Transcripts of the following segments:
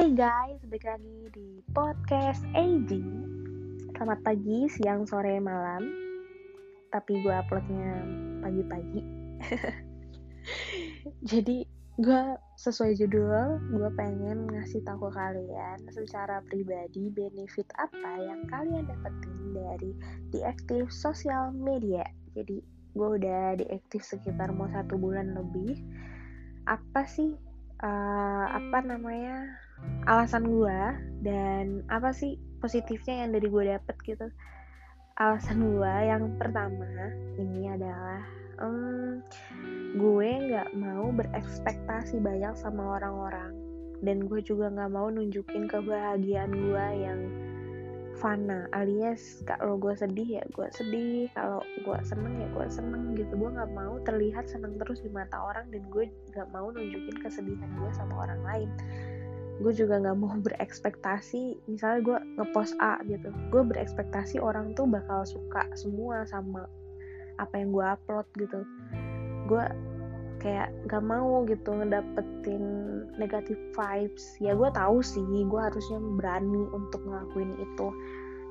Hai guys, balik lagi di podcast AD Selamat pagi, siang, sore, malam. Tapi gue uploadnya pagi-pagi. Jadi gue sesuai judul Gue pengen ngasih tahu ke kalian Secara pribadi benefit apa yang kalian dapetin dari diaktif sosial media. Jadi gue udah diaktif sekitar mau satu bulan lebih. Apa sih uh, apa namanya alasan gue dan apa sih positifnya yang dari gue dapet gitu. Alasan gue yang pertama ini adalah um, gue nggak mau berekspektasi banyak sama orang-orang. Dan gue juga nggak mau nunjukin kebahagiaan gue yang fana alias kalau gue sedih ya gue sedih kalau gue seneng ya gue seneng gitu. Gue nggak mau terlihat seneng terus di mata orang dan gue nggak mau nunjukin kesedihan gue sama orang lain gue juga nggak mau berekspektasi misalnya gue ngepost A gitu gue berekspektasi orang tuh bakal suka semua sama apa yang gue upload gitu. Gue kayak gak mau gitu ngedapetin negatif vibes. Ya gue tahu sih gue harusnya berani untuk ngelakuin itu.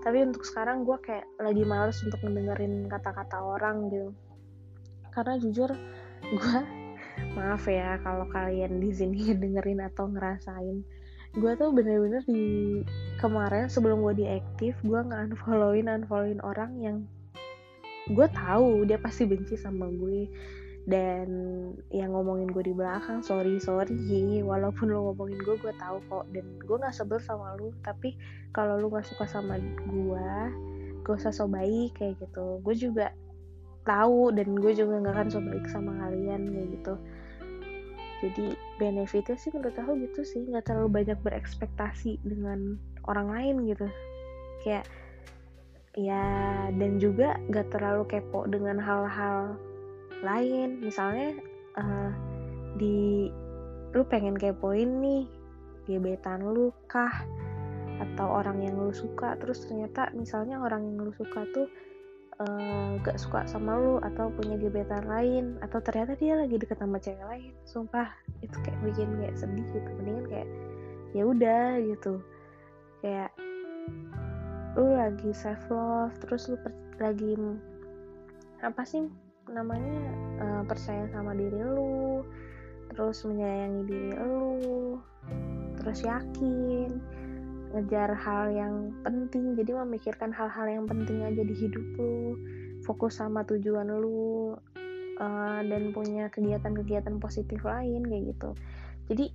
Tapi untuk sekarang gue kayak lagi males untuk mendengarin kata-kata orang gitu. Karena jujur gue maaf ya kalau kalian di sini dengerin atau ngerasain. Gue tuh bener-bener di kemarin sebelum gue diaktif gue nggak unfollowin unfollowin orang yang gue tahu dia pasti benci sama gue. Dan yang ngomongin gue di belakang sorry sorry. Walaupun lo ngomongin gue gue tahu kok. Dan gue nggak sebel sama lu tapi kalau lu nggak suka sama gue gak usah so baik kayak gitu. Gue juga tahu dan gue juga nggak akan so baik sama kalian kayak gitu. Jadi benefitnya sih menurut aku gitu sih. Nggak terlalu banyak berekspektasi dengan orang lain gitu. Kayak ya dan juga nggak terlalu kepo dengan hal-hal lain. Misalnya uh, di lu pengen kepoin nih gebetan lu kah? Atau orang yang lu suka. Terus ternyata misalnya orang yang lu suka tuh uh, gak suka sama lu atau punya gebetan lain atau ternyata dia lagi deket sama cewek lain. Sumpah itu kayak bikin kayak sedih gitu. Mendingan kayak ya udah gitu. Kayak lu lagi self love terus lu lagi apa sih namanya uh, percaya sama diri lu terus menyayangi diri lu terus yakin ngejar hal yang penting. Jadi memikirkan hal-hal yang penting aja di hidup lu. Fokus sama tujuan lu uh, dan punya kegiatan-kegiatan positif lain kayak gitu. Jadi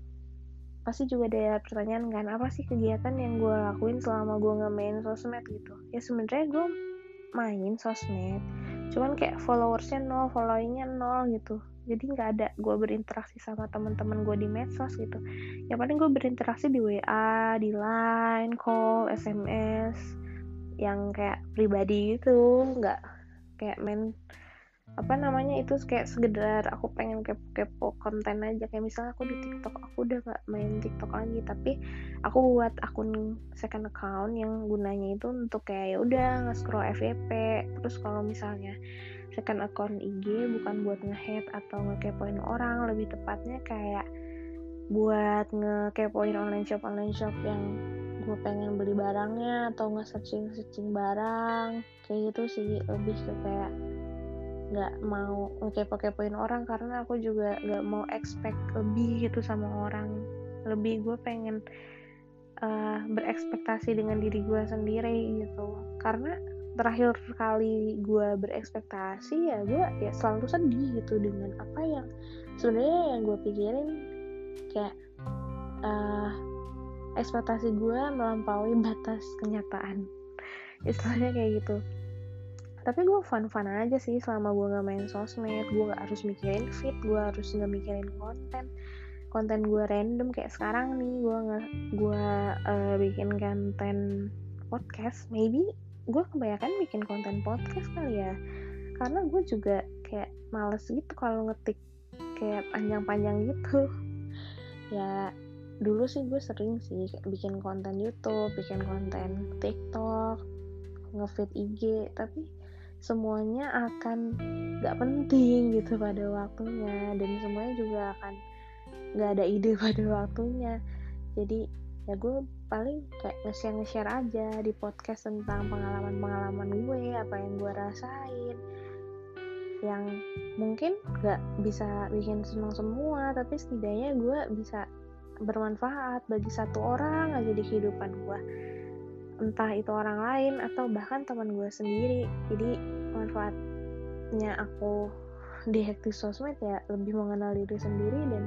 pasti juga ada pertanyaan kan apa sih kegiatan yang gue lakuin selama gue nggak main sosmed gitu? Ya sebenarnya gue main sosmed cuman kayak followersnya nol followingnya nol gitu. Jadi nggak ada gue berinteraksi sama teman-teman gue di medsos gitu. Yang paling gue berinteraksi di WA di line call SMS yang kayak pribadi gitu nggak kayak main apa namanya itu kayak sekedar aku pengen kepo-kepo konten aja. Kayak misalnya aku di TikTok aku udah gak main TikTok lagi tapi aku buat akun second account yang gunanya itu untuk kayak ya udah nge-scroll FYP terus kalau misalnya second account IG bukan buat ngehead atau ngekepoin orang lebih tepatnya kayak buat ngekepoin online shop online shop yang gue pengen beli barangnya atau nge searching searching barang. Kayak gitu sih lebih ke kayak nggak mau ngekepo-kepoin orang karena aku juga nggak mau expect lebih gitu sama orang. Lebih gue pengen uh, berekspektasi dengan diri gue sendiri gitu. Karena terakhir kali gue berekspektasi ya gue ya selalu sedih gitu dengan apa yang sebenarnya yang gue pikirin kayak uh, ekspektasi gue melampaui batas kenyataan. Istilahnya kayak gitu. Tapi gue fun-fun aja sih selama gue nggak main sosmed gue gak harus mikirin fit gue harus nggak mikirin konten. Konten gue random kayak sekarang nih gue nggak gue uh, bikin konten podcast maybe gue kebanyakan bikin konten podcast kali ya. Karena gue juga kayak males gitu kalau ngetik kayak panjang-panjang gitu. Ya dulu sih gue sering sih bikin konten YouTube, bikin konten TikTok, ngefit IG, tapi semuanya akan gak penting gitu pada waktunya. Dan semuanya juga akan gak ada ide pada waktunya. Jadi ya gue paling kayak nge-share aja di podcast tentang pengalaman-pengalaman gue apa yang gue rasain. Yang mungkin gak bisa bikin senang semua tapi setidaknya gue bisa bermanfaat bagi satu orang aja di kehidupan gue entah itu orang lain atau bahkan teman gue sendiri. Jadi manfaatnya aku di aktif sosmed ya lebih mengenal diri sendiri dan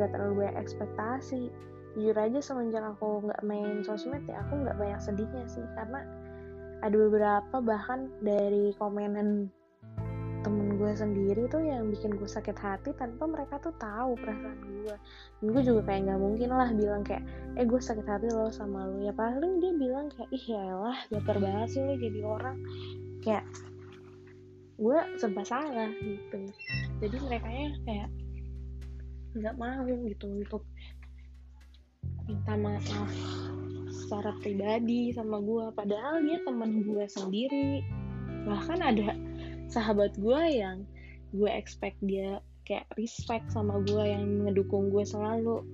gak terlalu banyak ekspektasi. Jujur aja semenjak aku nggak main sosmed ya aku nggak banyak sedihnya sih. Karena ada beberapa bahkan dari komenan gue sendiri tuh yang bikin gue sakit hati tanpa mereka tuh tahu perasaan gue. Dan gue juga kayak nggak mungkin lah bilang kayak eh gue sakit hati loh sama lu. Ya paling dia bilang kayak ih ya lah baper banget sih lu jadi orang. Kayak gue serba salah gitu. Jadi mereka ya kayak nggak mau gitu untuk minta maaf secara pribadi sama gue. Padahal dia teman gue sendiri. Bahkan ada sahabat gue yang gue expect dia kayak respect sama gue yang ngedukung gue selalu